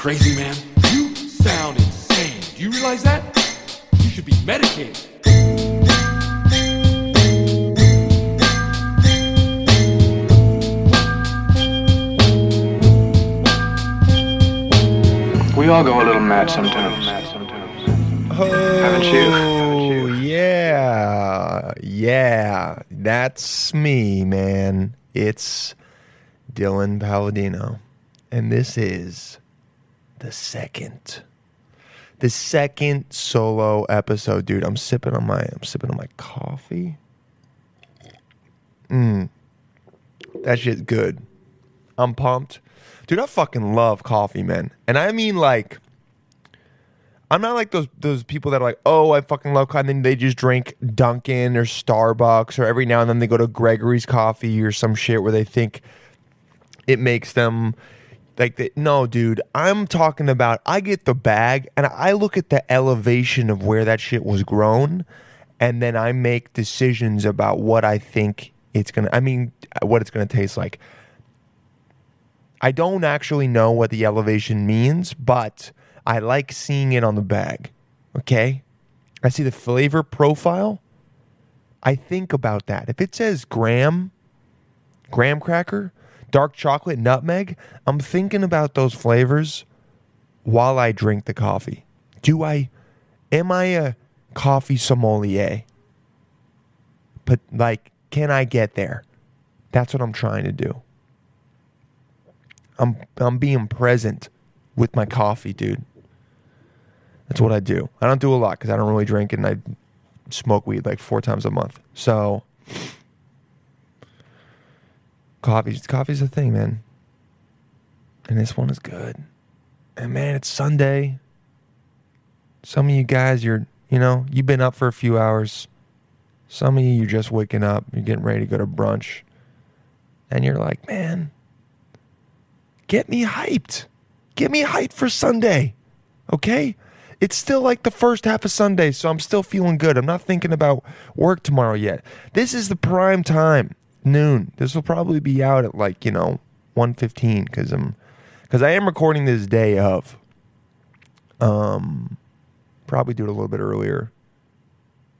crazy, man? You sound insane. Do you realize that? You should be medicated. We all go a little mad sometimes. Haven't you? Oh, yeah. Yeah. That's me, man. It's Dylan Palladino. And this is the second the second solo episode, dude. I'm sipping on my I'm sipping on my coffee. Mmm. That shit's good. I'm pumped. Dude, I fucking love coffee, man. And I mean like I'm not like those those people that are like, oh, I fucking love coffee, and then they just drink Dunkin' or Starbucks, or every now and then they go to Gregory's Coffee or some shit where they think it makes them like no, dude. I'm talking about I get the bag and I look at the elevation of where that shit was grown, and then I make decisions about what I think it's gonna. I mean, what it's gonna taste like. I don't actually know what the elevation means, but I like seeing it on the bag. Okay? I see the flavor profile. I think about that. If it says graham, graham cracker, dark chocolate, nutmeg, I'm thinking about those flavors while I drink the coffee. Do I am I a coffee sommelier? But like can I get there? That's what I'm trying to do. I'm I'm being present with my coffee, dude. That's what I do. I don't do a lot because I don't really drink and I smoke weed like four times a month. So coffee's coffee's a thing, man. And this one is good. And man, it's Sunday. Some of you guys, you're you know, you've been up for a few hours. Some of you, you're just waking up. You're getting ready to go to brunch. And you're like, man, get me hyped. Get me hyped for Sunday. Okay? It's still like the first half of Sunday, so I'm still feeling good. I'm not thinking about work tomorrow yet. This is the prime time, noon. This will probably be out at like, you know, 1:15 cuz I'm cuz I am recording this day of um probably do it a little bit earlier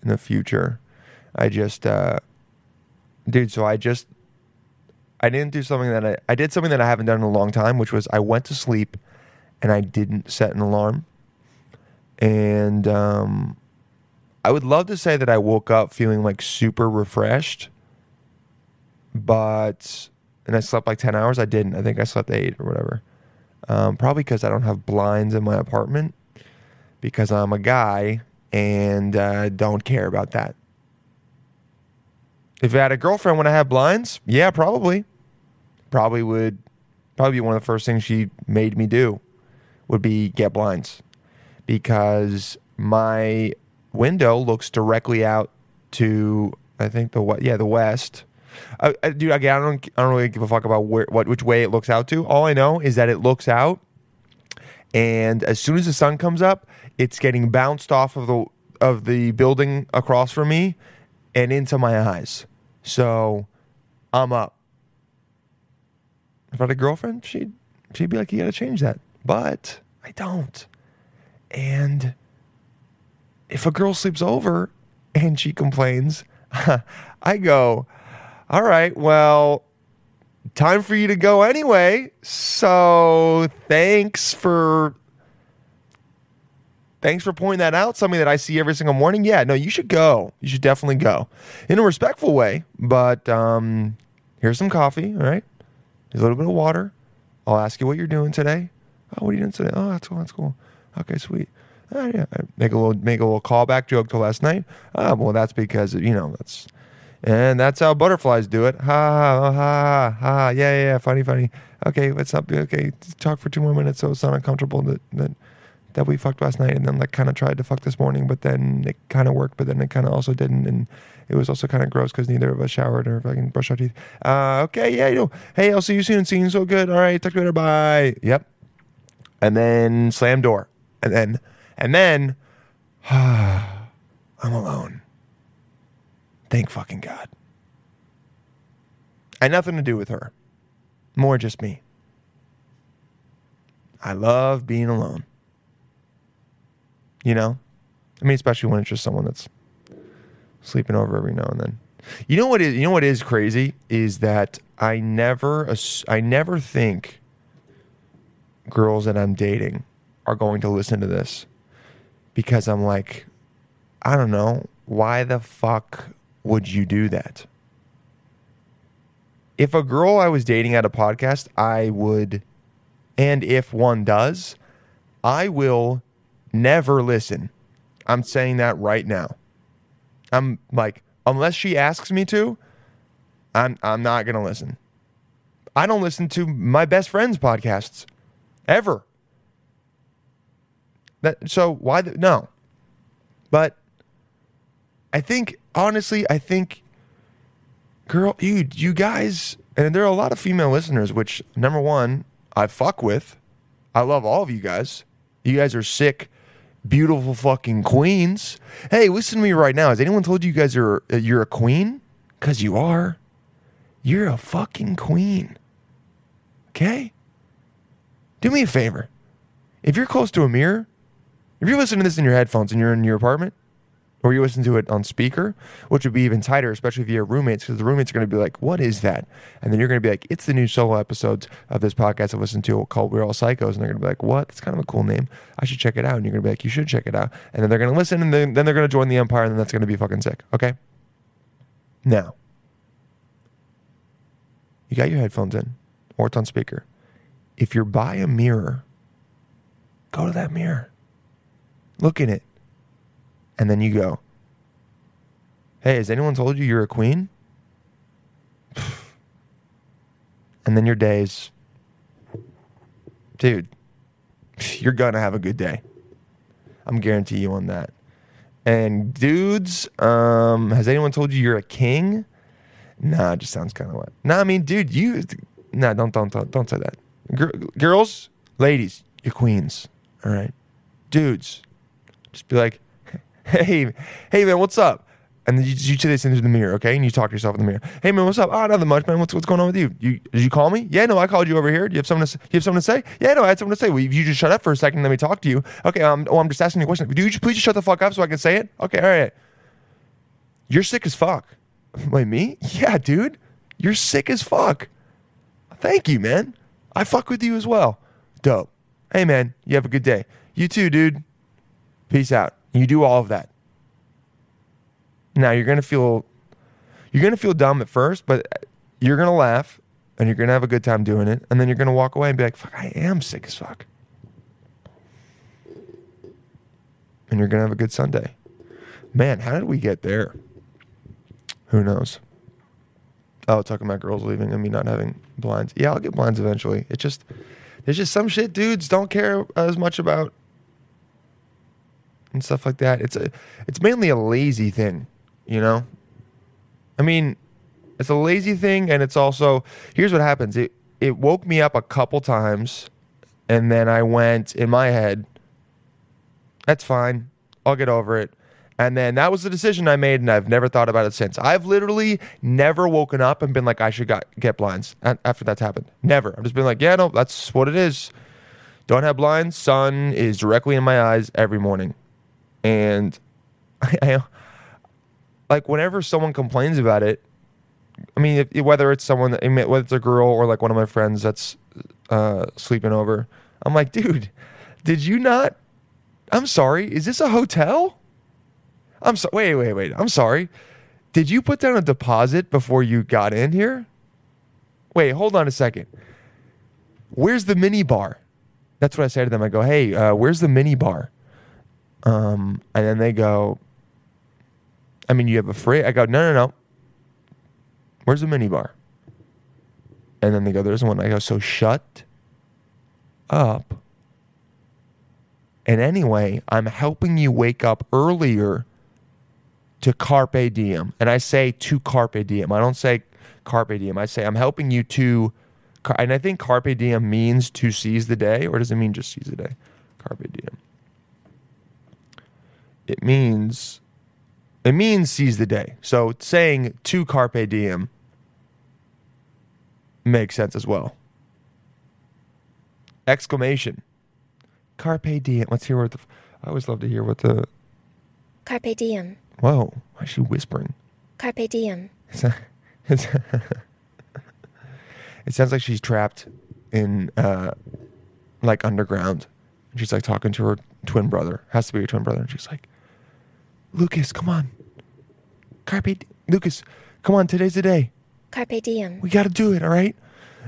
in the future. I just uh dude, so I just I didn't do something that I I did something that I haven't done in a long time, which was I went to sleep and I didn't set an alarm. And um I would love to say that I woke up feeling like super refreshed, but and I slept like 10 hours. I didn't. I think I slept 8 or whatever. Um, probably because I don't have blinds in my apartment because I'm a guy and uh, don't care about that. If I had a girlfriend when I had blinds, yeah, probably. Probably would probably be one of the first things she made me do would be get blinds because my window looks directly out to I think the yeah the west. Uh, uh, dude, again, I don't I don't really give a fuck about where what which way it looks out to. All I know is that it looks out, and as soon as the sun comes up, it's getting bounced off of the of the building across from me and into my eyes. So I'm up. If I had a girlfriend, she'd she'd be like, "You got to change that," but I don't. And if a girl sleeps over and she complains, I go, "All right, well, time for you to go anyway. So thanks for." Thanks for pointing that out. Something that I see every single morning. Yeah, no, you should go. You should definitely go in a respectful way. But um, here's some coffee. All right, Here's a little bit of water. I'll ask you what you're doing today. Oh, what are you doing today? Oh, that's cool. That's cool. Okay, sweet. Oh, yeah. Make a little make a little callback joke to last night. Ah, well, that's because you know that's and that's how butterflies do it. Ha ha ha ha. Yeah, yeah, yeah. Funny, funny. Okay, what's up? Okay, talk for two more minutes so it's not uncomfortable that that that we fucked last night and then like kind of tried to fuck this morning, but then it kind of worked, but then it kind of also didn't, and it was also kind of gross because neither of us showered or fucking brushed our teeth. Uh, okay, yeah, you know, hey, I'll see you soon. Seeing so good. All right, talk to you later. Bye. Yep. And then slam door, and then and then I'm alone. Thank fucking God. I had nothing to do with her. More just me. I love being alone. You know? I mean, especially when it's just someone that's sleeping over every now and then. You know what is you know what is crazy is that I never I never think girls that I'm dating are going to listen to this because I'm like I don't know, why the fuck would you do that? If a girl I was dating at a podcast, I would and if one does, I will never listen. I'm saying that right now. I'm like, unless she asks me to, I'm I'm not gonna listen. I don't listen to my best friend's podcasts ever. That so why the, no? But I think honestly, I think girl, you you guys, and there are a lot of female listeners. Which number one, I fuck with. I love all of you guys. You guys are sick, beautiful fucking queens. Hey, listen to me right now. Has anyone told you guys are you're a queen? Cause you are. You're a fucking queen. Okay. Do me a favor. If you're close to a mirror, if you're listening to this in your headphones and you're in your apartment, or you listen to it on speaker, which would be even tighter, especially if you have roommates, because the roommates are going to be like, "What is that?" And then you're going to be like, "It's the new solo episodes of this podcast I listened to called We're All Psychos," and they're going to be like, "What? It's kind of a cool name. I should check it out." And you're going to be like, "You should check it out." And then they're going to listen, and then, then they're going to join the empire, and then that's going to be fucking sick. Okay. Now, you got your headphones in, or it's on speaker. If you're by a mirror, go to that mirror, look in it and then you go, Hey, has anyone told you you're a queen? And then your days, dude, you're going to have a good day. I'm guarantee you on that. And dudes, um, has anyone told you you're a king? Nah, it just sounds kind of what. Nah, I mean, dude, you, nah, don't, don't, don't, don't say that. Gir- girls, ladies, you're queens. All right. Dudes, just be like, hey, hey, man, what's up? And you, you say this into the mirror, okay? And you talk to yourself in the mirror. Hey, man, what's up? Oh, nothing much, man. What's what's going on with you? You did you call me? Yeah, no, I called you over here. Do you have something to you have something to say? Yeah, no, I had something to say. Well, you just shut up for a second. Let me talk to you. Okay, um, oh, I'm just asking you a question. Do you please just shut the fuck up so I can say it? Okay, all right. You're sick as fuck. Wait, me? Yeah, dude. You're sick as fuck. Thank you, man. I fuck with you as well. Dope. Hey, man, you have a good day. You too, dude. Peace out. You do all of that. Now you're gonna feel you're gonna feel dumb at first, but you're gonna laugh and you're gonna have a good time doing it, and then you're gonna walk away and be like, "Fuck, I am sick as fuck," and you're gonna have a good Sunday. Man, how did we get there? Who knows? Oh, talking about girls leaving and me not having blinds. Yeah, I'll get blinds eventually. It's just there's just some shit dudes don't care as much about and stuff like that. It's a it's mainly a lazy thing, you know? I mean, it's a lazy thing and it's also here's what happens. It it woke me up a couple times and then I went in my head, that's fine. I'll get over it. And then that was the decision I made, and I've never thought about it since. I've literally never woken up and been like, I should got, get blinds after that's happened. Never. I've just been like, yeah, no, that's what it is. Don't have blinds. Sun is directly in my eyes every morning. And I, I like whenever someone complains about it, I mean, if, whether it's someone, that, whether it's a girl or like one of my friends that's uh, sleeping over, I'm like, dude, did you not? I'm sorry. Is this a hotel? I'm sorry. Wait, wait, wait. I'm sorry. Did you put down a deposit before you got in here? Wait, hold on a second. Where's the mini bar? That's what I say to them. I go, hey, uh, where's the mini bar? Um, and then they go, I mean, you have a fridge. I go, no, no, no. Where's the minibar? And then they go, there's one. I go, so shut up. And anyway, I'm helping you wake up earlier to carpe diem. And I say to carpe diem. I don't say carpe diem. I say I'm helping you to, and I think carpe diem means to seize the day, or does it mean just seize the day? Carpe diem. It means, it means seize the day. So saying to carpe diem makes sense as well. Exclamation Carpe diem. Let's hear what the. I always love to hear what the. Carpe diem. Whoa, why is she whispering? Carpe diem. It's, it's, it sounds like she's trapped in uh, like underground. And she's like talking to her twin brother. Has to be her twin brother. And she's like, Lucas, come on. Carpe Lucas, come on, today's the day. Carpe diem. We got to do it, all right?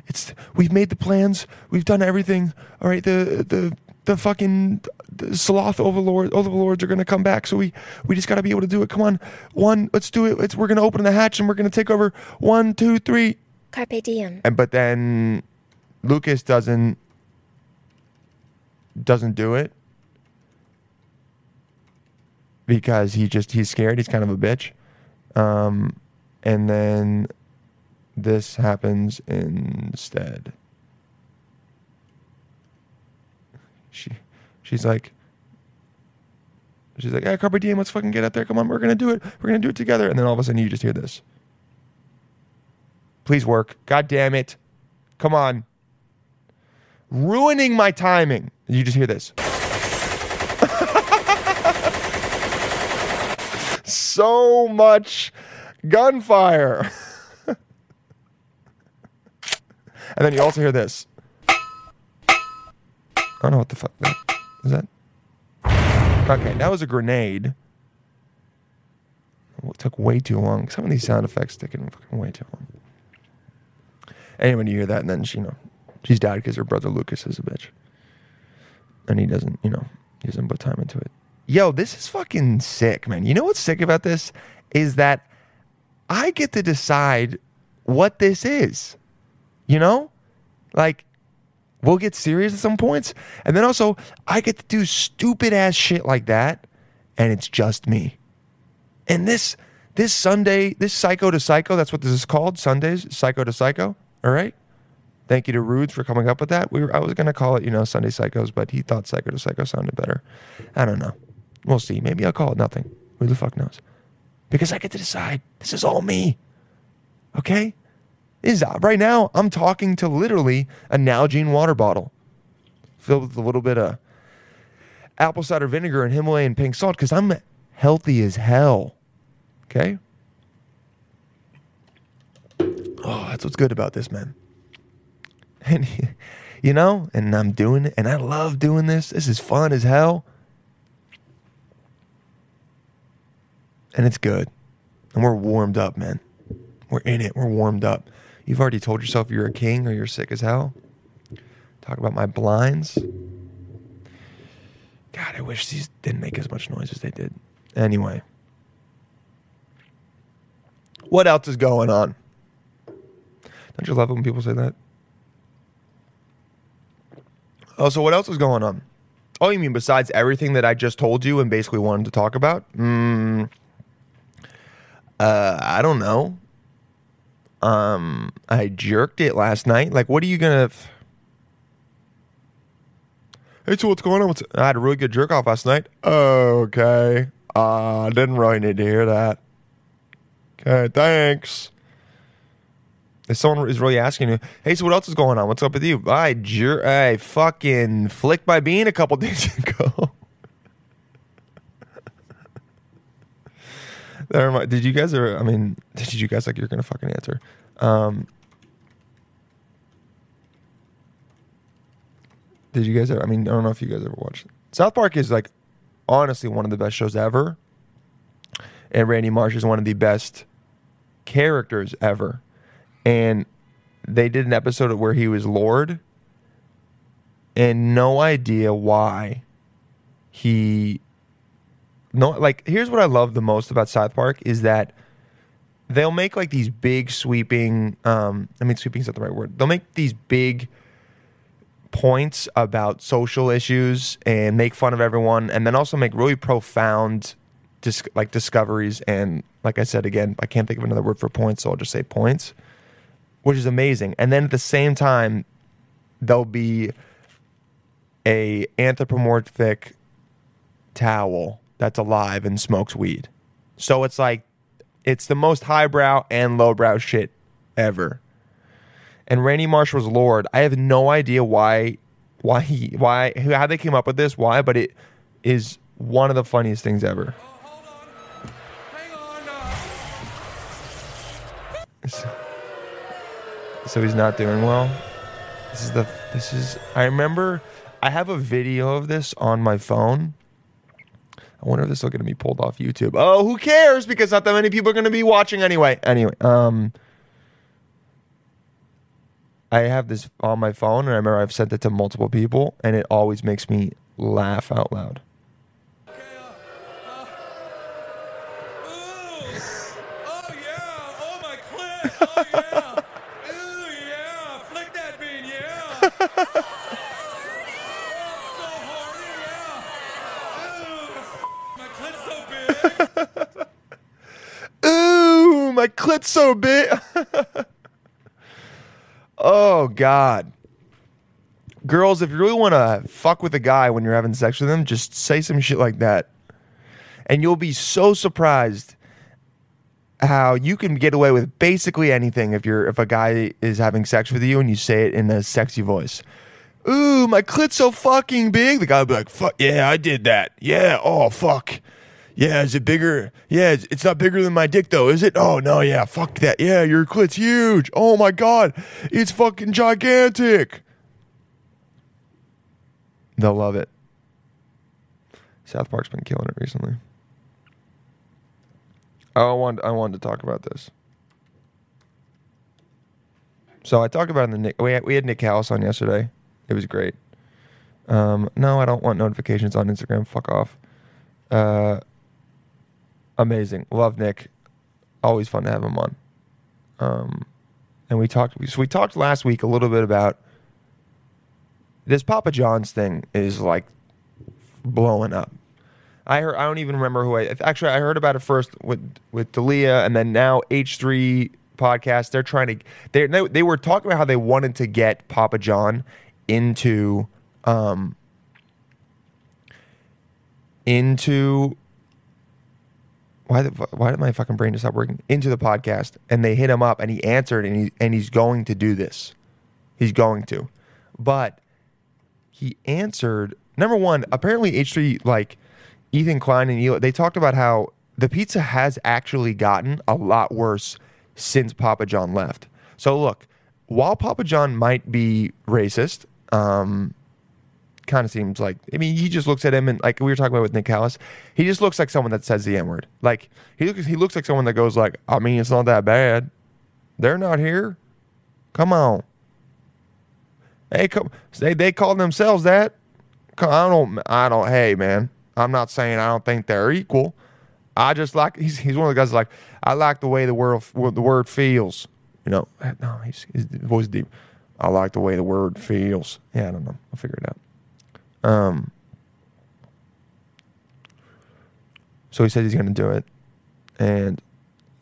It's we've made the plans. We've done everything. All right, the the the fucking the sloth overlord overlords are going to come back, so we we just got to be able to do it. Come on. One, let's do it. It's, we're going to open the hatch and we're going to take over. One, two, three. Carpe diem. And but then Lucas doesn't doesn't do it because he just he's scared. He's kind of a bitch. Um, and then this happens instead. She she's like she's like, "Yeah, carpe diem. Let's fucking get up there. Come on, we're gonna do it. We're gonna do it together." And then all of a sudden, you just hear this. Please work. God damn it. Come on. Ruining my timing. You just hear this. So much gunfire. and then you also hear this. I don't know what the fuck that is that. Okay, that was a grenade. It took way too long. Some of these sound effects taking fucking way too long. Anyway, you hear that, and then she, you know, she's died because her brother Lucas is a bitch, and he doesn't, you know, he doesn't put time into it. Yo, this is fucking sick, man. You know what's sick about this is that I get to decide what this is. You know, like we'll get serious at some points, and then also I get to do stupid ass shit like that, and it's just me. And this this Sunday, this Psycho to Psycho, that's what this is called. Sundays, Psycho to Psycho. All right. Thank you to Rudes for coming up with that. We were, I was gonna call it, you know, Sunday Psychos, but he thought Psycho to Psycho sounded better. I don't know. We'll see. Maybe I'll call it nothing. Who the fuck knows? Because I get to decide. This is all me. Okay? Is right now. I'm talking to literally a Nalgene water bottle filled with a little bit of apple cider vinegar and Himalayan pink salt because I'm healthy as hell. Okay? Oh, that's what's good about this, man. And you know, and I'm doing it, and I love doing this. This is fun as hell. And it's good. And we're warmed up, man. We're in it. We're warmed up. You've already told yourself you're a king or you're sick as hell. Talk about my blinds. God, I wish these didn't make as much noise as they did. Anyway. What else is going on? Don't you love it when people say that? Oh, so what else is going on? Oh, you mean besides everything that I just told you and basically wanted to talk about? Mm, uh, I don't know. Um, I jerked it last night. Like, what are you gonna? F- hey, so what's going on? What's... I had a really good jerk off last night. Okay. Uh, didn't really need to hear that. Okay, thanks. If someone is really asking you, hey, so what else is going on? What's up with you? I jer- I fucking flicked my bean a couple days ago. Never mind. Did you guys ever? I mean, did you guys like? You're gonna fucking answer. Um, did you guys ever? I mean, I don't know if you guys ever watched. South Park is like honestly one of the best shows ever, and Randy Marsh is one of the best characters ever. And they did an episode where he was Lorde, and no idea why he no like here's what I love the most about South Park is that they'll make like these big sweeping um I mean sweeping is not the right word. They'll make these big points about social issues and make fun of everyone and then also make really profound dis- like discoveries and like I said again, I can't think of another word for points, so I'll just say points, which is amazing. And then at the same time there'll be a anthropomorphic towel that's alive and smokes weed. So it's like it's the most highbrow and lowbrow shit ever. And Randy Marsh was Lorde. I have no idea why why he why how they came up with this, why, but it is one of the funniest things ever. On. Uh, So, so he's not doing well. This is the this is I remember I have a video of this on my phone. I wonder if this will get me pulled off YouTube. Oh, who cares? Because not that many people are going to be watching anyway. Anyway, um, I have this on my phone, and I remember I've sent it to multiple people, and it always makes me laugh out loud. oh yeah. Oh my clit. Oh my clit's so big. oh God. Girls, if you really want to fuck with a guy when you're having sex with him, just say some shit like that. And you'll be so surprised how you can get away with basically anything if you're if a guy is having sex with you and you say it in a sexy voice. Ooh, my clit's so fucking big. The guy will be like, fuck, yeah, I did that. Yeah, oh, fuck. Yeah, is it bigger? Yeah, it's, not bigger than my dick though, is it? Oh no, yeah, fuck that. Yeah, your clit's huge. Oh my god, it's fucking gigantic. They'll love it. South Park's been killing it recently. Oh, I wanted, I wanted to talk about this. So I talked about in the Nick. We had, we had Nick House on yesterday. It was great. Um, no, I don't want notifications on Instagram. Fuck off. Uh, amazing. Love Nick. Always fun to have him on. Um, and we talked. So we talked last week a little bit about this Papa John's thing is like blowing up. I heard. I don't even remember who I actually. I heard about it first with with Dalia, and then now H three podcast. They're trying to. They they were talking about how they wanted to get Papa John into um into why the, why did my fucking brain just stop working? Into the podcast and they hit him up and he answered and he and he's going to do this. He's going to. But he answered number one apparently h3 like ethan klein and Hila, they talked about how the pizza has actually gotten a lot worse since papa john left. So look while papa john might be racist um kind of seems like I mean he just looks at him and like we were talking about with Nick Callis, he just looks like someone that says the N word. Like he looks he looks like someone that goes like, I mean it's not that bad. They're not here. Come on. Hey, come. They they call themselves that. I don't. I don't. Hey, man. I'm not saying I don't think they're equal. I just like he's he's one of the guys like I like the way the word the word feels. You know. No, he's his voice deep. I like the way the word feels. Yeah, I don't know. I'll figure it out. Um. So he said he's going to do it, and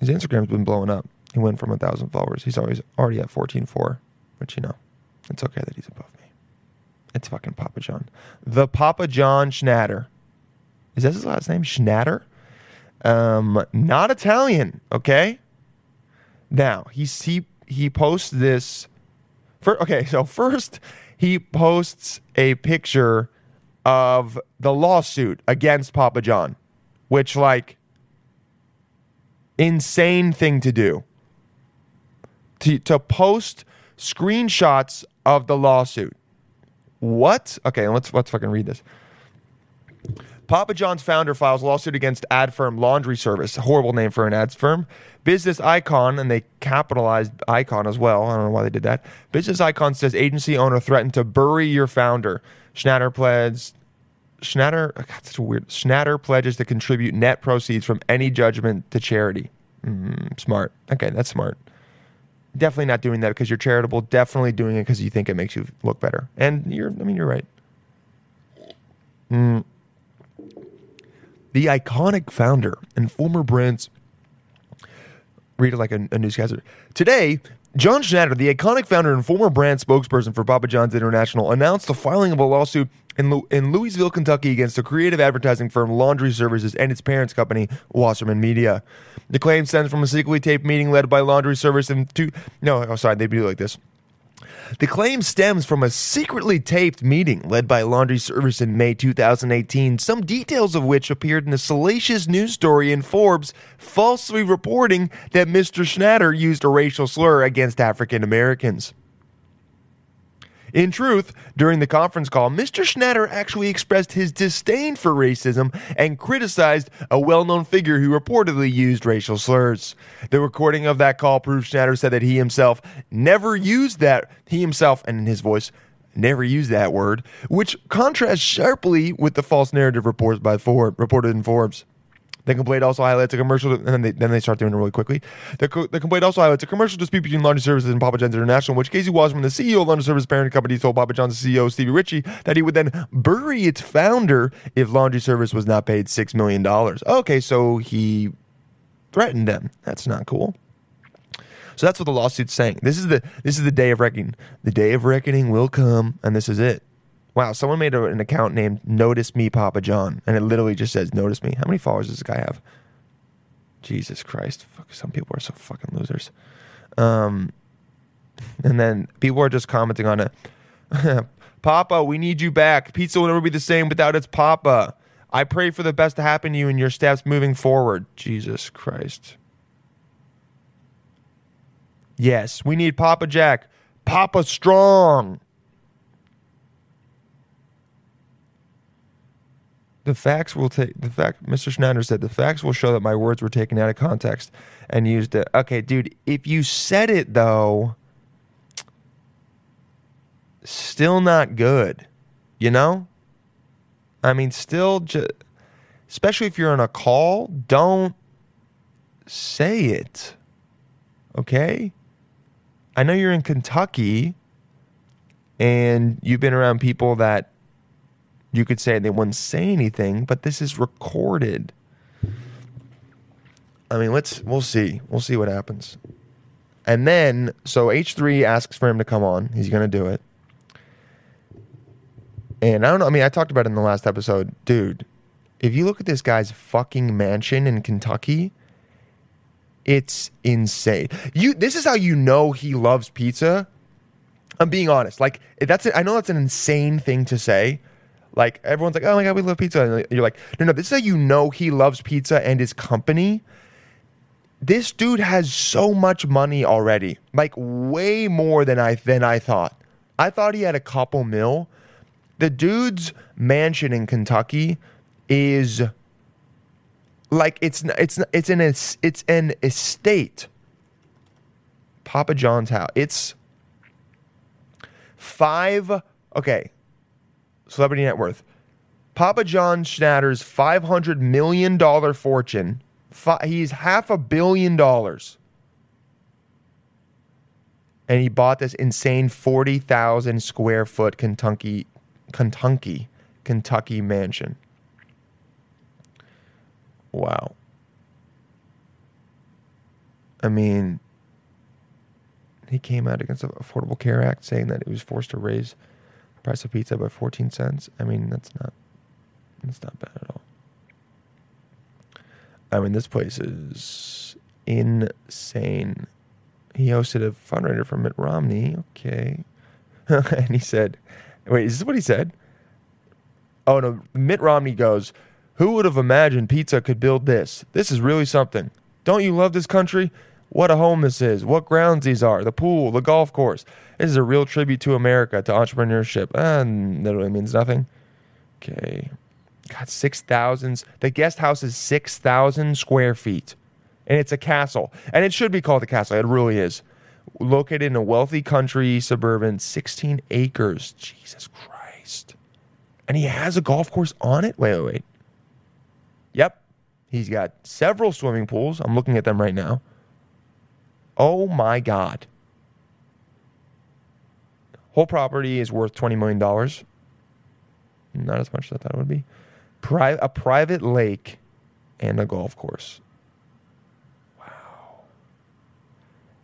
his Instagram's been blowing up. He went from a thousand followers. He's always already at fourteen four, which you know, it's okay that he's above me. It's fucking Papa John, the Papa John Schnatter. Is that his last name? Schnatter. Um, not Italian. Okay. Now he he he posts this. For, okay, so first he posts a picture of the lawsuit against Papa John, which like insane thing to do. To to post screenshots of the lawsuit. What? Okay, let's let's fucking read this. Papa John's founder files lawsuit against ad firm Laundry Service, horrible name for an ads firm. Business Icon, and they capitalized Icon as well. I don't know why they did that. Business Icon says agency owner threatened to bury your founder. Schnatter pledges. Schnatter, God, that's a weird. Schnatter pledges to contribute net proceeds from any judgment to charity. Mm, smart. Okay, that's smart. Definitely not doing that because you're charitable. Definitely doing it because you think it makes you look better. And you're, I mean, you're right. Mm. The iconic founder and former brand's read it like a, a newscaster. Today, John Schnatter, the iconic founder and former brand spokesperson for Papa John's International, announced the filing of a lawsuit in, Lu- in Louisville, Kentucky, against the creative advertising firm Laundry Services and its parents company, Wasserman Media. The claim stems from a secretly taped meeting led by Laundry Service and two. No, oh, sorry, they do like this. The claim stems from a secretly taped meeting led by Laundry Service in May 2018, some details of which appeared in a salacious news story in Forbes, falsely reporting that Mr. Schnatter used a racial slur against African Americans. In truth, during the conference call, Mr. Schnatter actually expressed his disdain for racism and criticized a well known figure who reportedly used racial slurs. The recording of that call proves Schnatter said that he himself never used that, he himself, and in his voice, never used that word, which contrasts sharply with the false narrative reports by Forbes, reported in Forbes. The complaint also highlights a commercial, and then they, then they start doing it really quickly. The, co- the complaint also highlights a commercial dispute between Laundry Services and Papa John's International, in which Casey Wasserman, the CEO of Laundry Services parent company, told Papa John's CEO Stevie Ritchie that he would then bury its founder if Laundry Service was not paid six million dollars. Okay, so he threatened them. That's not cool. So that's what the lawsuit's saying. This is the this is the day of reckoning. The day of reckoning will come, and this is it. Wow, someone made a, an account named Notice Me Papa John, and it literally just says Notice Me. How many followers does this guy have? Jesus Christ. Fuck, some people are so fucking losers. Um, and then people are just commenting on it. Papa, we need you back. Pizza will never be the same without its Papa. I pray for the best to happen to you and your steps moving forward. Jesus Christ. Yes, we need Papa Jack. Papa Strong. The facts will take the fact. Mr. Schnatter said the facts will show that my words were taken out of context and used it. Okay, dude, if you said it though, still not good. You know? I mean, still just, especially if you're on a call, don't say it. Okay? I know you're in Kentucky and you've been around people that you could say they wouldn't say anything, but this is recorded. I mean, let's we'll see. We'll see what happens. And then so H3 asks for him to come on. He's going to do it. And I don't know, I mean, I talked about it in the last episode. Dude, if you look at this guy's fucking mansion in Kentucky, it's insane. You this is how you know he loves pizza. I'm being honest. Like that's I know that's an insane thing to say, like everyone's like, "Oh my god, we love pizza." And you're like, "No, no, this is how you know he loves pizza and his company." This dude has so much money already, like way more than I than I thought. I thought he had a couple mil. The dude's mansion in Kentucky is like it's it's it's an it's an estate. Papa John's house. It's five. Okay, celebrity net worth. Papa John Schnatter's $500 million fortune, fi- he's half a billion dollars. And he bought this insane 40,000 square foot Kentucky, Kentucky, Kentucky mansion. Wow. I mean, he came out against the Affordable Care Act saying that it was forced to raise price of pizza by 14 cents. I mean, that's not that's not bad at all. I mean, this place is insane. He hosted a fundraiser for Mitt Romney. Okay. and he said, wait, is this what he said? Oh, no. Mitt Romney goes, Who would have imagined pizza could build this? This is really something. Don't you love this country? What a home this is. What grounds these are. The pool, the golf course. This is a real tribute to America, to entrepreneurship. And that really means nothing. Okay. God, 6,000. The guest house is 6,000 square feet. And it's a castle. And it should be called a castle. It really is. Located in a wealthy country, suburban, 16 acres. Jesus Christ. And he has a golf course on it? Wait, wait, wait. Yep. He's got several swimming pools. I'm looking at them right now. Oh my God. Whole property is worth $20 million. Not as much as I thought it would be. Pri- a private lake and a golf course. Wow.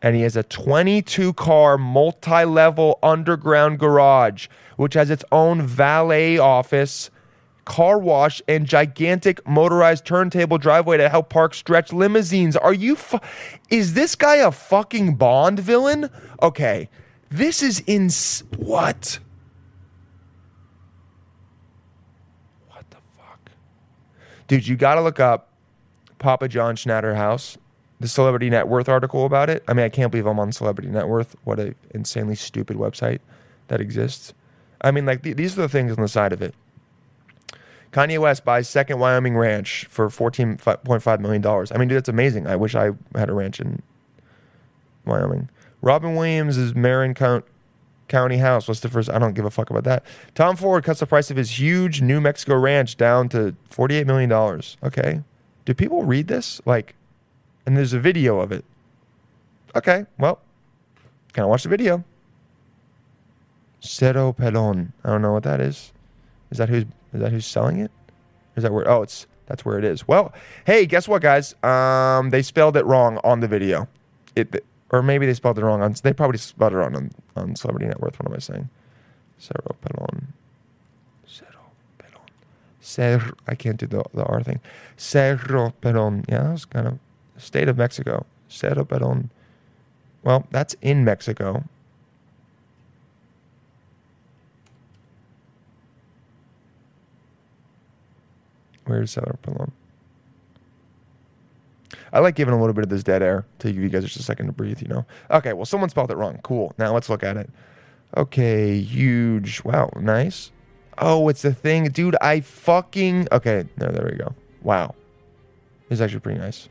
And he has a 22 car multi level underground garage, which has its own valet office, car wash, and gigantic motorized turntable driveway to help park stretch limousines. Are you. Fu- Is this guy a fucking Bond villain? Okay. This is in what? What the fuck? Dude, you gotta look up Papa John Schnatter House, the Celebrity Net Worth article about it. I mean, I can't believe I'm on Celebrity Net Worth. What a insanely stupid website that exists. I mean, like th- these are the things on the side of it. Kanye West buys second Wyoming ranch for fourteen point five million dollars. I mean, dude, that's amazing. I wish I had a ranch in Wyoming. Robin Williams is Marin Count, County house. What's the first? I don't give a fuck about that. Tom Ford cuts the price of his huge New Mexico ranch down to forty-eight million dollars. Okay, do people read this? Like, and there's a video of it. Okay, well, can I watch the video? Cerro Pelon. I don't know what that is. Is that who's is that who's selling it? Is that where? Oh, it's that's where it is. Well, hey, guess what, guys? Um, they spelled it wrong on the video. It or maybe they spelled it wrong on. They probably spelled it wrong on on Celebrity Net Worth. What am I saying? Cerro Pelon. Cerro Pelon. Cerro. I can't do the the R thing. Cerro Pelon. Yeah, that was kind of state of Mexico. Cerro Pelon. Well, that's in Mexico. Where's Cerro Pelon? I like giving a little bit of this dead air to give you guys just a second to breathe, you know? Okay, well, someone spelled it wrong. Cool. Now let's look at it. Okay, huge. Wow, nice. Oh, it's the thing. Dude, I fucking. Okay, no, there we go. Wow. It's actually pretty nice.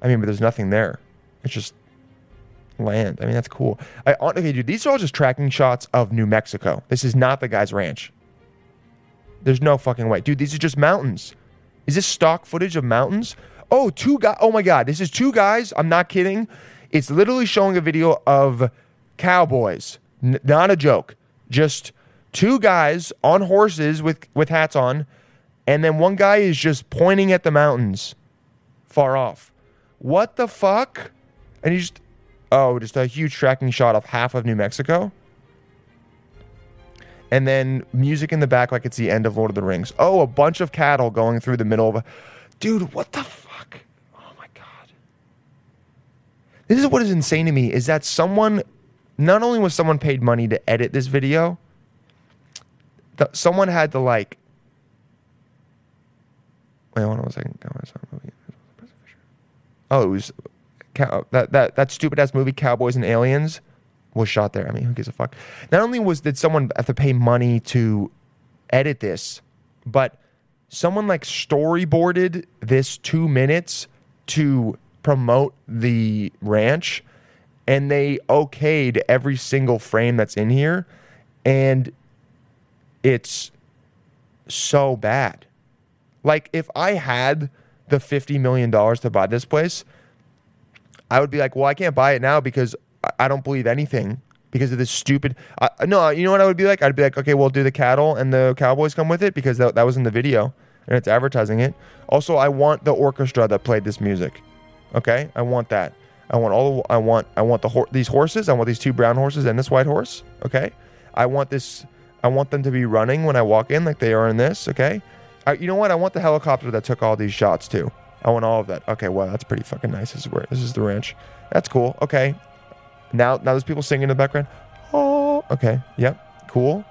I mean, but there's nothing there. It's just land. I mean, that's cool. I okay, dude. These are all just tracking shots of New Mexico. This is not the guy's ranch. There's no fucking way, dude. These are just mountains. Is this stock footage of mountains? Oh, two guys. Oh my god, this is two guys. I'm not kidding. It's literally showing a video of cowboys. N- not a joke. Just two guys on horses with with hats on, and then one guy is just pointing at the mountains, far off. What the fuck? And he just oh, just a huge tracking shot of half of New Mexico. And then music in the back like it's the end of Lord of the Rings. Oh, a bunch of cattle going through the middle of a Dude, what the fuck? Oh my god. This is what is insane to me is that someone not only was someone paid money to edit this video, the, someone had to like Wait, hold on a second. Oh, it was that that that stupid ass movie Cowboys and Aliens was shot there. I mean, who gives a fuck? Not only was did someone have to pay money to edit this, but someone like storyboarded this two minutes to promote the ranch, and they okayed every single frame that's in here, and it's so bad. Like if I had the fifty million dollars to buy this place, I would be like, well, I can't buy it now because I don't believe anything because of this stupid. Uh, no, you know what I would be like? I'd be like, okay, well, do the cattle and the cowboys come with it because that, that was in the video and it's advertising it. Also, I want the orchestra that played this music. Okay, I want that. I want all. The, I want. I want the hor- these horses. I want these two brown horses and this white horse. Okay, I want this. I want them to be running when I walk in, like they are in this. Okay, I, you know what? I want the helicopter that took all these shots too. I want all of that. Okay, well, that's pretty fucking nice. This is where this is the ranch. That's cool. Okay, now now there's people singing in the background. Oh, okay, yep, cool.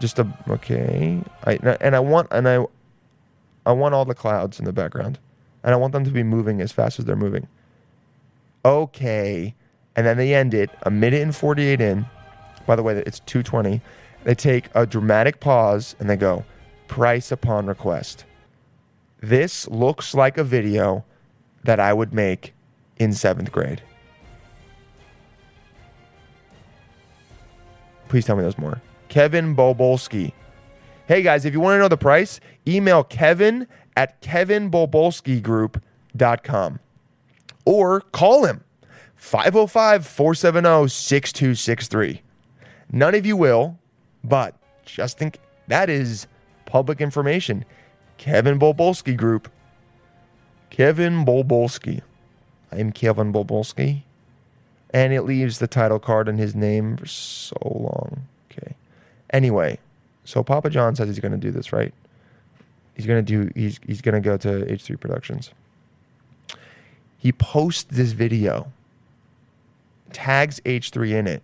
Just a okay. I and I want and I I want all the clouds in the background, and I want them to be moving as fast as they're moving. Okay, and then they end it a minute and forty-eight in. By the way, it's two twenty. They take a dramatic pause and they go, price upon request. This looks like a video that I would make in seventh grade. Please tell me there's more. Kevin Bobolsky. Hey guys, if you want to know the price, email kevin at kevinbobolskigroup.com or call him 505 470 6263. None of you will, but just think that is public information. Kevin Bobolsky Group. Kevin Bobolsky. I am Kevin Bobolsky. And it leaves the title card in his name for so long. Okay. Anyway, so Papa John says he's going to do this, right? He's going to do, he's, he's going to go to H3 Productions. He posts this video, tags H3 in it,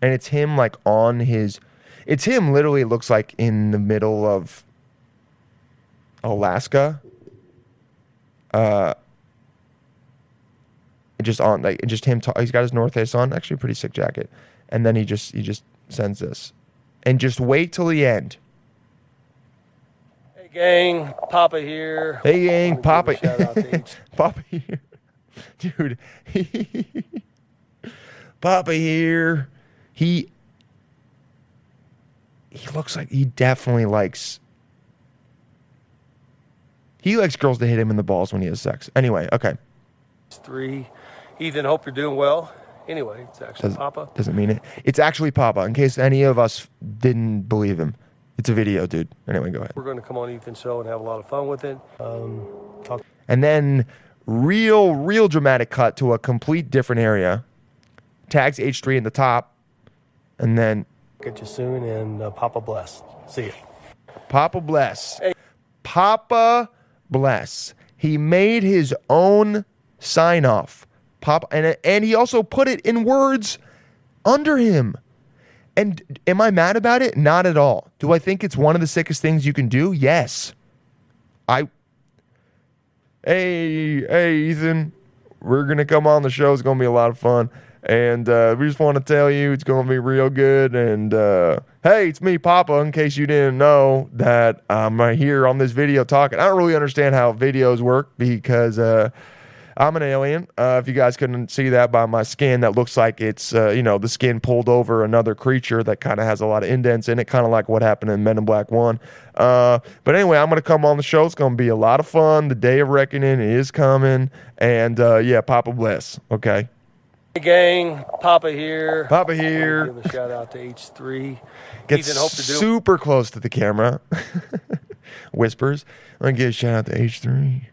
and it's him like on his. It's him. Literally, it looks like in the middle of Alaska. Uh, just on like just him. He's got his North Face on. Actually, a pretty sick jacket. And then he just he just sends this, and just wait till the end. Hey gang, Papa here. Hey gang, Papa, give a shout out to each Papa here, dude. Papa here. He he looks like he definitely likes. He likes girls to hit him in the balls when he has sex. Anyway, okay. three. Ethan, hope you're doing well. Anyway, it's actually Does, Papa. doesn't mean it. It's actually Papa. In case any of us didn't believe him, it's a video, dude. Anyway, go ahead. We're going to come on Ethan's show and have a lot of fun with it. Um, talk And then real, real dramatic cut to a complete different area. Tags H3 in the top. And then Get you soon, and uh, Papa bless. See you. Papa bless. Hey. Papa bless. He made his own sign off. Papa and and he also put it in words under him. And am I mad about it? Not at all. Do I think it's one of the sickest things you can do? Yes. I Hey, hey Ethan, we're going to come on the show. It's going to be a lot of fun. And uh, we just want to tell you it's going to be real good. And uh, hey, it's me, Papa, in case you didn't know that I'm right here on this video talking. I don't really understand how videos work because uh, I'm an alien. Uh, if you guys couldn't see that by my skin, that looks like it's, uh, you know, the skin pulled over another creature that kind of has a lot of indents in it, kind of like what happened in Men in Black 1. Uh, but anyway, I'm going to come on the show. It's going to be a lot of fun. The day of reckoning is coming. And uh, yeah, Papa bless. Okay. Hey gang, Papa here. Papa here. Give a shout out to H3. Gets Ethan, hope you're super close to the camera. Whispers. I'm going to give a shout out to H3.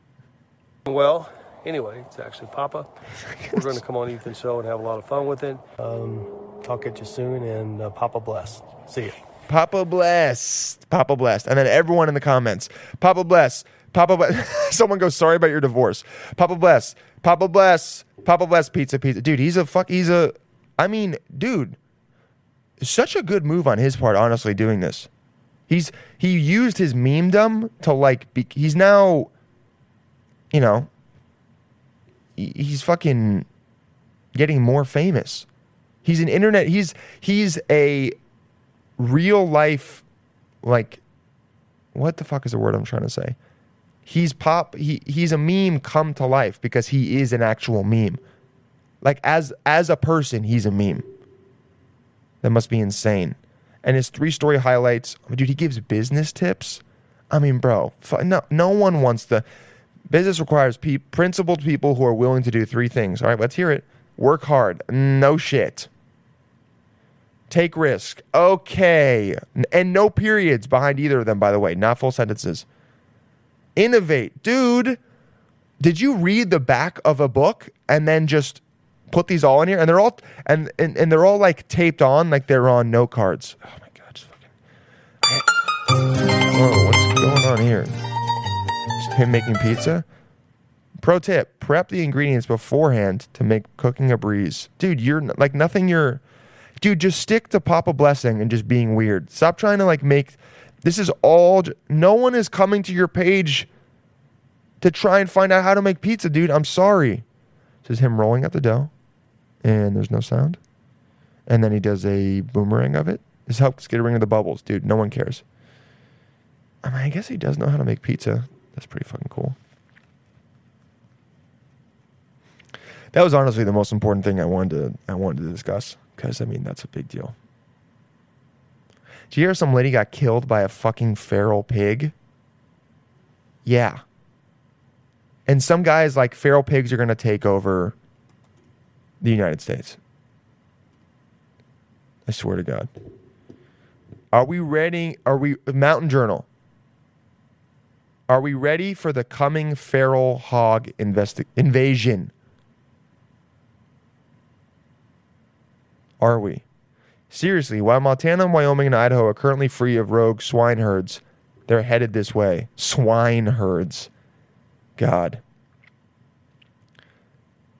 well. Anyway, it's actually Papa. We're going to come on Ethan's show and have a lot of fun with it. Um, talk at you soon, and uh, Papa bless. See you. Papa bless. Papa bless. And then everyone in the comments. Papa bless. Papa bless. Someone goes, sorry about your divorce. Papa bless. Papa bless. Papa bless pizza pizza. Dude, he's a fuck he's a I mean, dude. Such a good move on his part, honestly, doing this. He's he used his memedom to like be, he's now you know he's fucking getting more famous. He's an internet he's he's a real life like what the fuck is the word I'm trying to say? He's pop he he's a meme come to life because he is an actual meme. Like as as a person, he's a meme. That must be insane. And his three story highlights, dude, he gives business tips. I mean, bro, no no one wants to business requires pe- principled people who are willing to do three things. All right, let's hear it. Work hard. No shit. Take risk. Okay. And no periods behind either of them, by the way, not full sentences. Innovate. Dude, did you read the back of a book and then just put these all in here? And they're all and and, and they're all like taped on, like they're on note cards. Oh my god, just fucking Whoa, oh, what's going on here? Him making pizza? Pro tip: prep the ingredients beforehand to make cooking a breeze. Dude, you're like nothing. You're, dude, just stick to Papa Blessing and just being weird. Stop trying to like make. This is all. No one is coming to your page to try and find out how to make pizza, dude. I'm sorry. This is him rolling out the dough, and there's no sound. And then he does a boomerang of it. This helps get rid of the bubbles, dude. No one cares. I mean, I guess he does know how to make pizza. That's pretty fucking cool. That was honestly the most important thing I wanted to I wanted to discuss because I mean that's a big deal. Did you hear some lady got killed by a fucking feral pig? Yeah. And some guys like feral pigs are gonna take over the United States. I swear to God. Are we ready? Are we Mountain Journal? Are we ready for the coming feral hog investi- invasion? Are we? Seriously, while Montana, Wyoming, and Idaho are currently free of rogue swine herds, they're headed this way. Swine herds. God.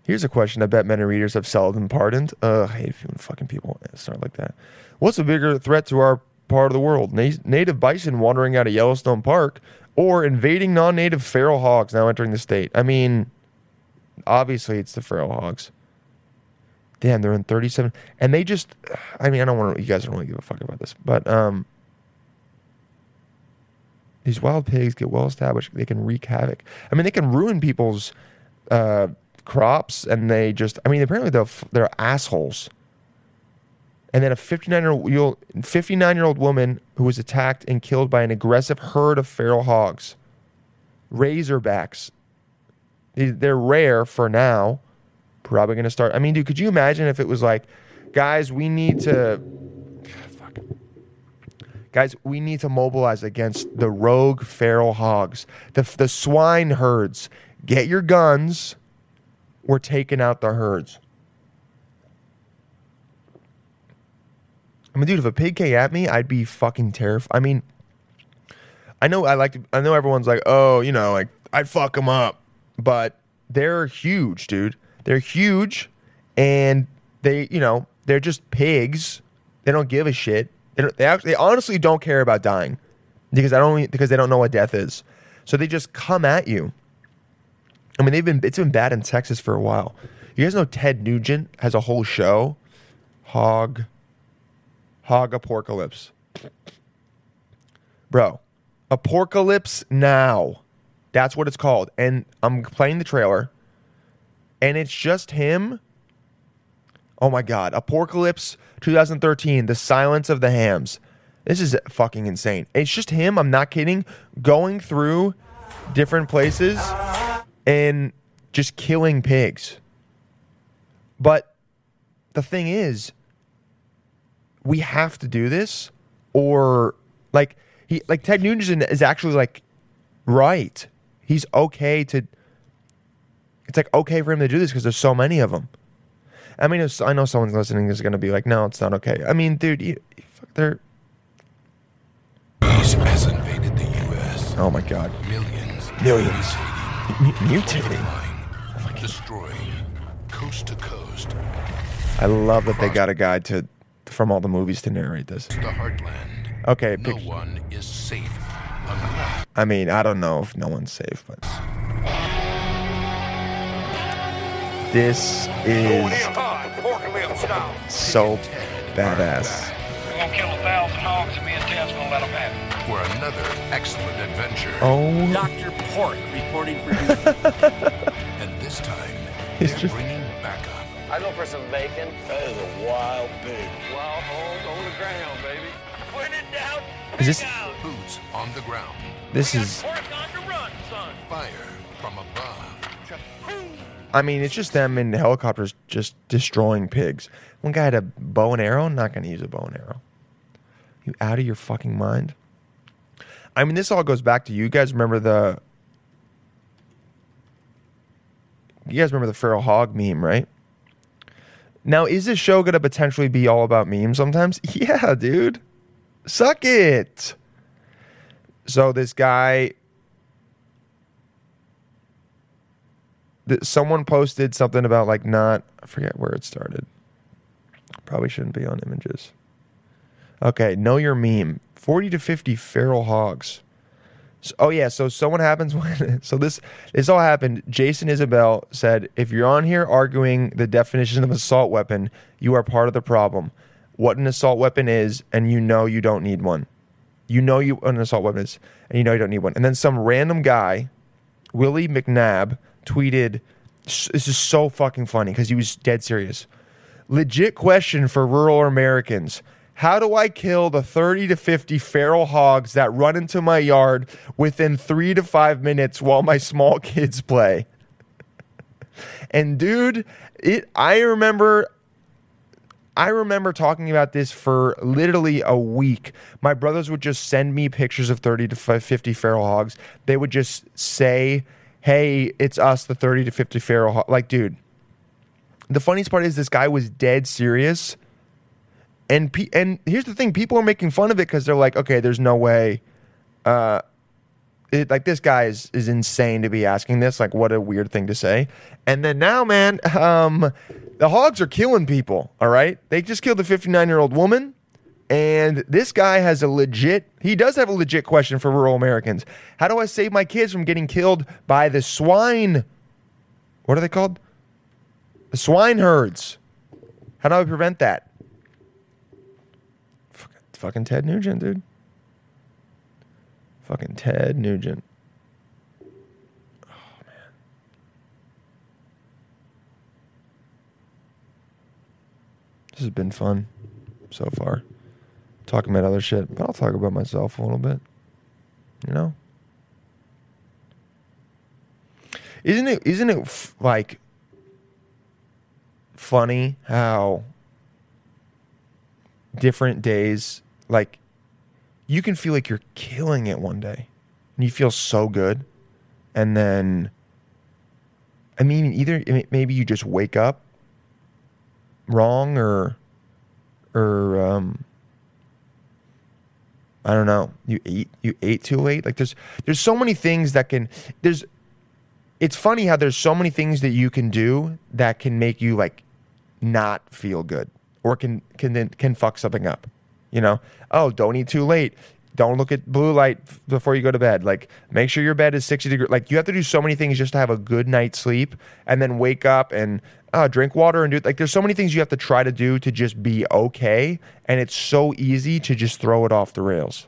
Here's a question I bet many readers have seldom pardoned. Ugh, I hate fucking people start like that. What's a bigger threat to our part of the world? Na- native bison wandering out of Yellowstone Park or invading non native feral hogs now entering the state? I mean, obviously it's the feral hogs. Damn, they're in 37. And they just, I mean, I don't want to, you guys don't really give a fuck about this, but um, these wild pigs get well established. They can wreak havoc. I mean, they can ruin people's uh, crops, and they just, I mean, apparently they're, they're assholes. And then a 59 year old 59 year old woman who was attacked and killed by an aggressive herd of feral hogs. Razorbacks. They're rare for now. Probably going to start. I mean, dude, could you imagine if it was like, guys, we need to. Fuck. Guys, we need to mobilize against the rogue feral hogs, the, the swine herds. Get your guns. We're taking out the herds. I mean, dude, if a pig came at me, I'd be fucking terrified. I mean, I know I like to, I know everyone's like, oh, you know, like I'd fuck them up, but they're huge, dude. They're huge, and they, you know, they're just pigs. They don't give a shit. They, they actually, they honestly don't care about dying because I don't because they don't know what death is. So they just come at you. I mean, they've been it's been bad in Texas for a while. You guys know Ted Nugent has a whole show, Hog Hog Apocalypse. Bro, Apocalypse Now. That's what it's called. And I'm playing the trailer, and it's just him. Oh my God. Apocalypse 2013, The Silence of the Hams. This is fucking insane. It's just him, I'm not kidding, going through different places and just killing pigs. But the thing is, we have to do this or like he like Ted Nugent is actually like right. He's okay to it's like okay for him to do this because there's so many of them. I mean, I know someone's listening is going to be like, no, it's not okay. I mean, dude, you, you, they're. has invaded the U.S. Oh my God. Millions. Millions. Mutating. Oh destroying coast to coast. I love that they got a guy to from all the movies to narrate this. The heartland. Okay. No pic- one is safe unless I mean, I don't know if no one's safe, but this is so badass. We're gonna kill a thousand hogs and me and Ted's gonna let them have it. for another excellent adventure. Oh, Dr. Pork reporting for duty. And this time, He's they're just- bringing backup. I go for some bacon. That is a wild pig. Wild hogs on the ground, baby. When in doubt, Is this- out. Boots on the ground. this is. Pork on the run, son. Fire from above. I mean, it's just them in helicopters just destroying pigs. One guy had a bow and arrow. Not going to use a bow and arrow. You out of your fucking mind? I mean, this all goes back to you guys. Remember the? You guys remember the feral hog meme, right? Now, is this show going to potentially be all about memes sometimes? Yeah, dude. Suck it. So this guy someone posted something about like not I forget where it started. Probably shouldn't be on images. Okay, know your meme. 40 to 50 feral hogs. So, oh yeah, so someone happens when so this this all happened. Jason Isbell said, "If you're on here arguing the definition of assault weapon, you are part of the problem. What an assault weapon is, and you know you don't need one. You know you an assault weapon is, and you know you don't need one. And then some random guy Willie McNabb tweeted, "This is so fucking funny because he was dead serious. Legit question for rural Americans: How do I kill the 30 to 50 feral hogs that run into my yard within three to five minutes while my small kids play?" And dude, it I remember I remember talking about this for literally a week. My brothers would just send me pictures of 30 to 50 feral hogs. They would just say, "Hey, it's us, the 30 to 50 feral hog." Like, dude, the funniest part is this guy was dead serious. And and here's the thing, people are making fun of it cuz they're like, "Okay, there's no way uh it, like this guy is is insane to be asking this. Like, what a weird thing to say. And then now, man, um, the hogs are killing people. All right, they just killed a 59 year old woman. And this guy has a legit, he does have a legit question for rural Americans. How do I save my kids from getting killed by the swine? What are they called? The swine herds. How do I prevent that? Fucking, Ted Nugent, dude. Fucking Ted Nugent. Oh, man. This has been fun so far. Talking about other shit, but I'll talk about myself a little bit. You know? Isn't it isn't it f- like funny how different days like you can feel like you're killing it one day and you feel so good. And then i mean either maybe you just wake up wrong or or um i don't know. You ate you ate too late. Like there's there's so many things that can there's it's funny how there's so many things that you can do that can make you like not feel good or can can then can fuck something up you know oh don't eat too late. Don't look at blue light f- before you go to bed. Like make sure your bed is 60 degrees like you have to do so many things just to have a good night's sleep and then wake up and uh, drink water and do like there's so many things you have to try to do to just be okay and it's so easy to just throw it off the rails.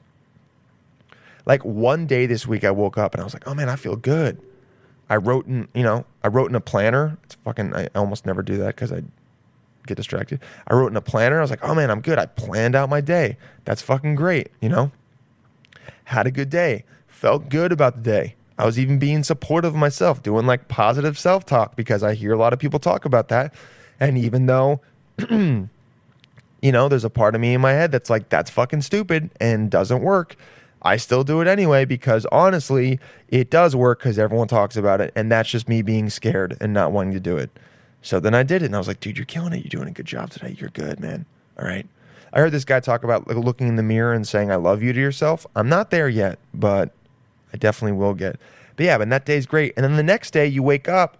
Like one day this week i woke up and i was like oh man i feel good. I wrote in, you know, I wrote in a planner. It's fucking, I almost never do that because I get distracted. I wrote in a planner. I was like, oh man, I'm good. I planned out my day. That's fucking great, you know? Had a good day. Felt good about the day. I was even being supportive of myself, doing like positive self talk because I hear a lot of people talk about that. And even though, you know, there's a part of me in my head that's like, that's fucking stupid and doesn't work. I still do it anyway because honestly, it does work because everyone talks about it. And that's just me being scared and not wanting to do it. So then I did it and I was like, dude, you're killing it. You're doing a good job today. You're good, man. All right. I heard this guy talk about looking in the mirror and saying, I love you to yourself. I'm not there yet, but I definitely will get. But yeah, but that day's great. And then the next day you wake up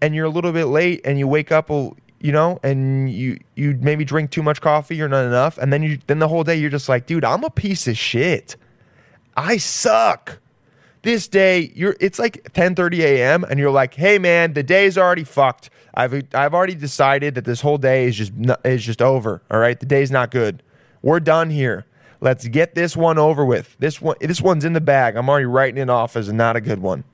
and you're a little bit late and you wake up you know and you you maybe drink too much coffee or not enough and then you then the whole day you're just like dude i'm a piece of shit i suck this day you're it's like 10:30 a.m. and you're like hey man the day's already fucked i've i've already decided that this whole day is just is just over all right the day's not good we're done here let's get this one over with this one this one's in the bag i'm already writing it off as not a good one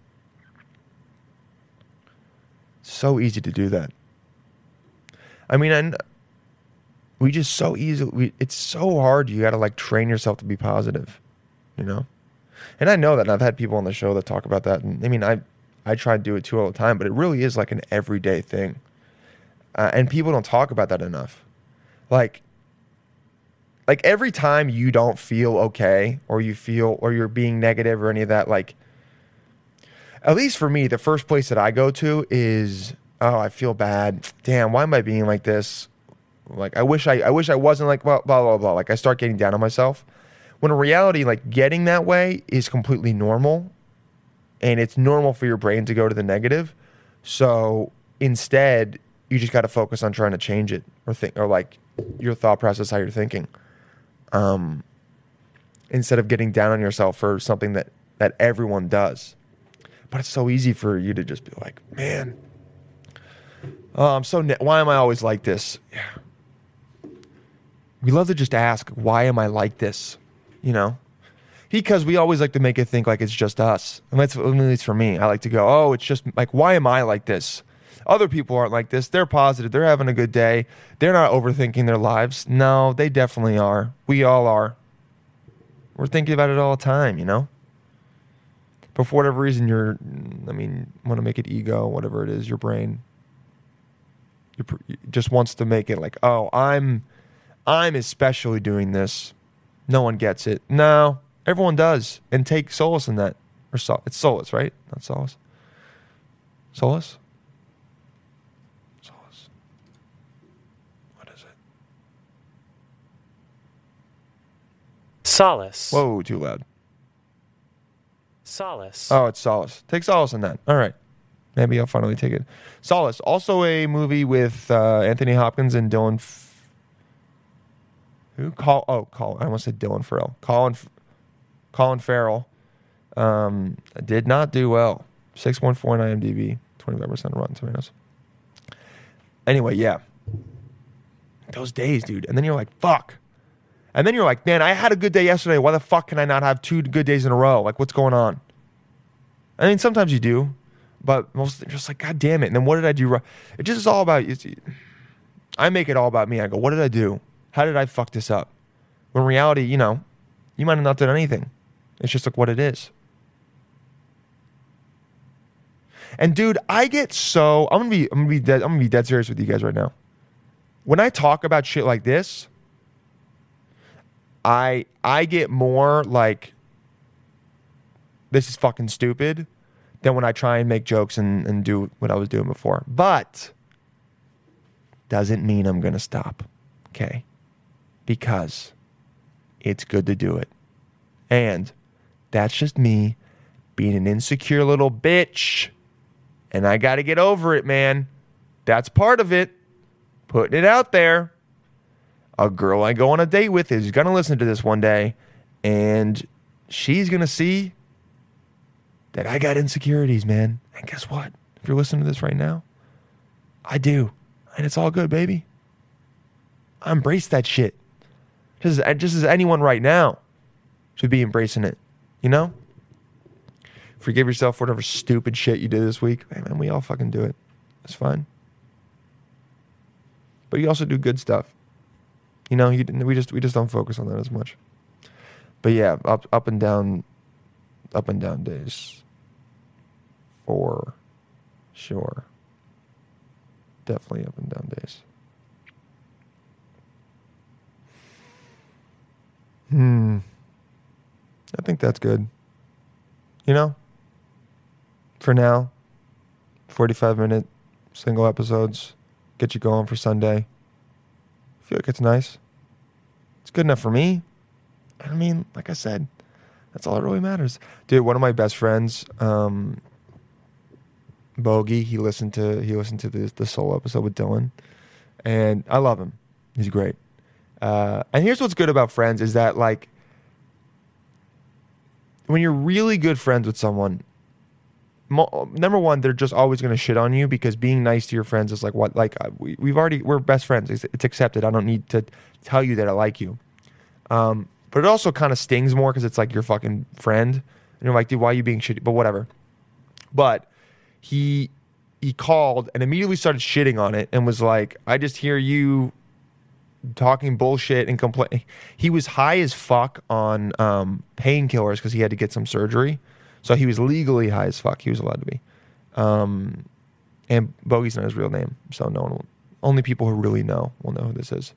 so easy to do that I mean, and we just so easily. We, it's so hard. You got to like train yourself to be positive, you know. And I know that and I've had people on the show that talk about that. And I mean, I I try to do it too all the time, but it really is like an everyday thing. Uh, and people don't talk about that enough. Like, like every time you don't feel okay, or you feel, or you're being negative, or any of that, like. At least for me, the first place that I go to is oh, I feel bad. Damn, why am I being like this? Like, I wish I, I wish I wasn't like blah blah blah blah. Like, I start getting down on myself. When in reality, like getting that way is completely normal, and it's normal for your brain to go to the negative. So instead, you just got to focus on trying to change it, or think, or like your thought process, how you're thinking. Um, instead of getting down on yourself for something that that everyone does. But it's so easy for you to just be like, man, Oh, I'm so. Ne- why am I always like this? Yeah. We love to just ask, why am I like this? You know, because we always like to make it think like it's just us. And that's at least for me. I like to go, oh, it's just like, why am I like this? Other people aren't like this. They're positive. They're having a good day. They're not overthinking their lives. No, they definitely are. We all are. We're thinking about it all the time, you know? But for whatever reason, you're, I mean, want to make it ego, whatever it is, your brain just wants to make it like, oh, I'm, I'm especially doing this. No one gets it. No, everyone does, and take solace in that. Or sol- it's solace, right? Not solace. Solace. Solace. What is it? Solace. Whoa, too loud. Solace. Oh, it's Solace. Take Solace in that. All right. Maybe I'll finally take it. Solace. Also a movie with uh, Anthony Hopkins and Dylan. F- who? Call. Oh, Colin. I almost said Dylan Farrell. Colin. Colin Farrell. Um, did not do well. Six one four on IMDb. Twenty five percent Rotten Tomatoes. Anyway, yeah. Those days, dude. And then you're like, fuck. And then you're like, man, I had a good day yesterday. Why the fuck can I not have two good days in a row? Like, what's going on? I mean, sometimes you do, but most you're just like, God damn it. And then what did I do? It just is all about. It's, I make it all about me. I go, what did I do? How did I fuck this up? When reality, you know, you might have not done anything. It's just like what it is. And dude, I get so I'm gonna be I'm gonna be dead I'm gonna be dead serious with you guys right now. When I talk about shit like this, I I get more like this is fucking stupid than when I try and make jokes and, and do what I was doing before. But doesn't mean I'm gonna stop. Okay. Because it's good to do it. And that's just me being an insecure little bitch. And I gotta get over it, man. That's part of it. Putting it out there a girl I go on a date with is going to listen to this one day and she's going to see that I got insecurities, man. And guess what? If you're listening to this right now, I do. And it's all good, baby. I embrace that shit. Just as, just as anyone right now should be embracing it, you know? Forgive yourself for whatever stupid shit you did this week. Hey, man, we all fucking do it. It's fine. But you also do good stuff. You know, you, we just we just don't focus on that as much. But yeah, up up and down, up and down days. For sure. Definitely up and down days. Hmm. I think that's good. You know? For now, 45 minute single episodes get you going for Sunday. I feel like it's nice. It's good enough for me. I mean, like I said, that's all that really matters. Dude, one of my best friends, um, Bogey, he listened to he listened to the the solo episode with Dylan, and I love him. He's great. Uh, and here's what's good about friends is that like when you're really good friends with someone, mo- number one, they're just always going to shit on you because being nice to your friends is like what like uh, we, we've already we're best friends. It's, it's accepted. I don't need to tell you that I like you. Um, but it also kind of stings more because it's like your fucking friend, and you're like, dude, why are you being shitty? But whatever. But he he called and immediately started shitting on it and was like, I just hear you talking bullshit and complain. He was high as fuck on um, painkillers because he had to get some surgery. So he was legally high as fuck. He was allowed to be. Um, and Bogey's not his real name, so no one will, only people who really know will know who this is.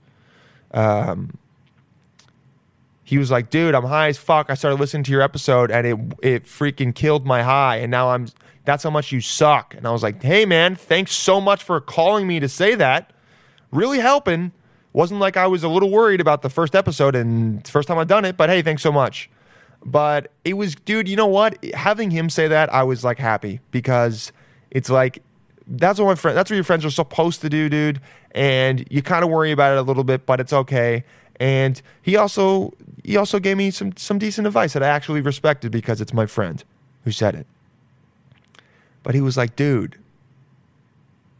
Um, he was like, "Dude, I'm high as fuck. I started listening to your episode, and it it freaking killed my high, and now I'm. That's how much you suck." And I was like, "Hey, man, thanks so much for calling me to say that. Really helping. Wasn't like I was a little worried about the first episode and first time I've done it, but hey, thanks so much." But it was, dude. You know what? Having him say that, I was like happy because it's like that's what my friend. That's what your friends are supposed to do, dude. And you kind of worry about it a little bit, but it's okay. And he also he also gave me some some decent advice that I actually respected because it's my friend who said it. But he was like, dude,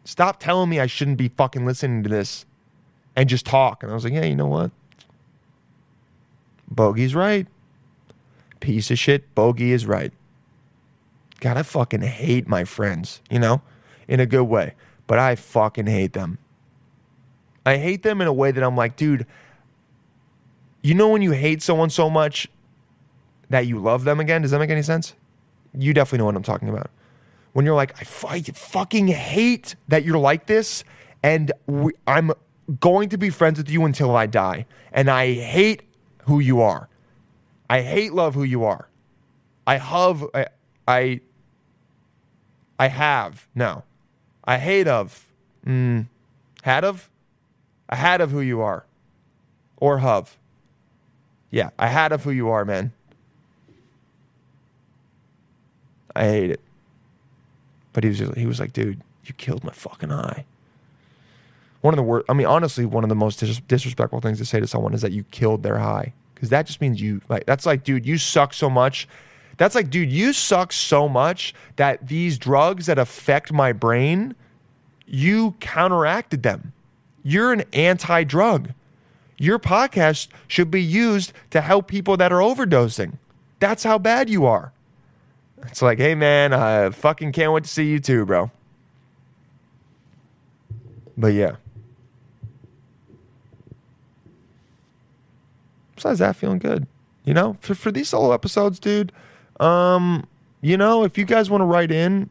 stop telling me I shouldn't be fucking listening to this and just talk. And I was like, yeah, you know what? Bogey's right. Piece of shit, Bogey is right. God, I fucking hate my friends, you know, in a good way, but I fucking hate them. I hate them in a way that I'm like, dude, you know when you hate someone so much that you love them again? Does that make any sense? You definitely know what I'm talking about. When you're like, I, fucking hate that you're like this, and we, I'm going to be friends with you until I die, and I hate who you are. I hate love who you are. I have I I, I have no. I hate of mm, had of I had of who you are, or have. Yeah, I had of who you are, man. I hate it. But he was just, he was like, dude, you killed my fucking eye. One of the worst. I mean, honestly, one of the most dis- disrespectful things to say to someone is that you killed their high, because that just means you like. That's like, dude, you suck so much. That's like, dude, you suck so much that these drugs that affect my brain, you counteracted them. You're an anti-drug. Your podcast should be used to help people that are overdosing. That's how bad you are. It's like, hey man, I fucking can't wait to see you too, bro. But yeah. Besides that, feeling good. You know, for for these solo episodes, dude. Um, you know, if you guys want to write in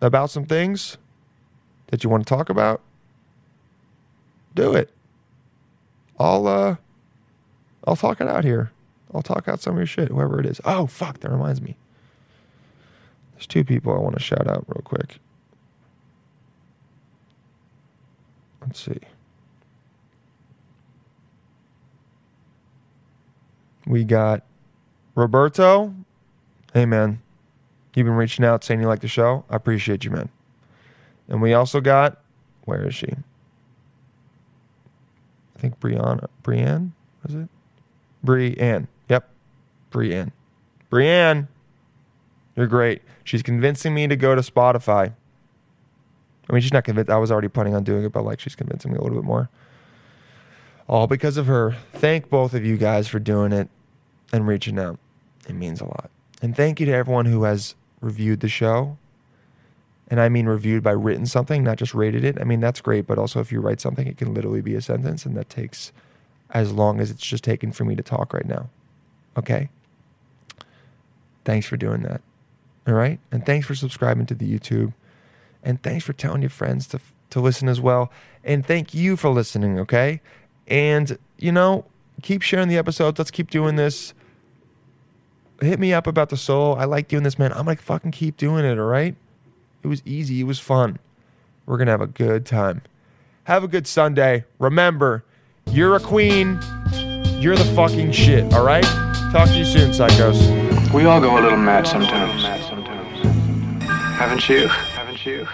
about some things that you want to talk about, do it. I'll uh I'll talk it out here. I'll talk out some of your shit, whoever it is. Oh fuck, that reminds me. There's two people I want to shout out real quick. Let's see. We got Roberto. Hey man, you've been reaching out saying you like the show. I appreciate you, man. And we also got where is she? I think Brianna. Brienne? Was it? Brienne. Yep. Brienne. Brienne. You're great. She's convincing me to go to Spotify. I mean, she's not convinced. I was already planning on doing it, but like she's convincing me a little bit more. All because of her. Thank both of you guys for doing it and reaching out. It means a lot. And thank you to everyone who has reviewed the show. And I mean reviewed by written something, not just rated it. I mean, that's great, but also if you write something, it can literally be a sentence, and that takes as long as it's just taken for me to talk right now. Okay? Thanks for doing that. All right? And thanks for subscribing to the YouTube. And thanks for telling your friends to, to listen as well. And thank you for listening, okay? And, you know, keep sharing the episodes. Let's keep doing this. Hit me up about the solo. I like doing this, man. I'm going to fucking keep doing it, all right? It was easy. It was fun. We're going to have a good time. Have a good Sunday. Remember, you're a queen. You're the fucking shit, all right? Talk to you soon, psychos. We all go a little mad sometimes. Haven't you? Haven't you?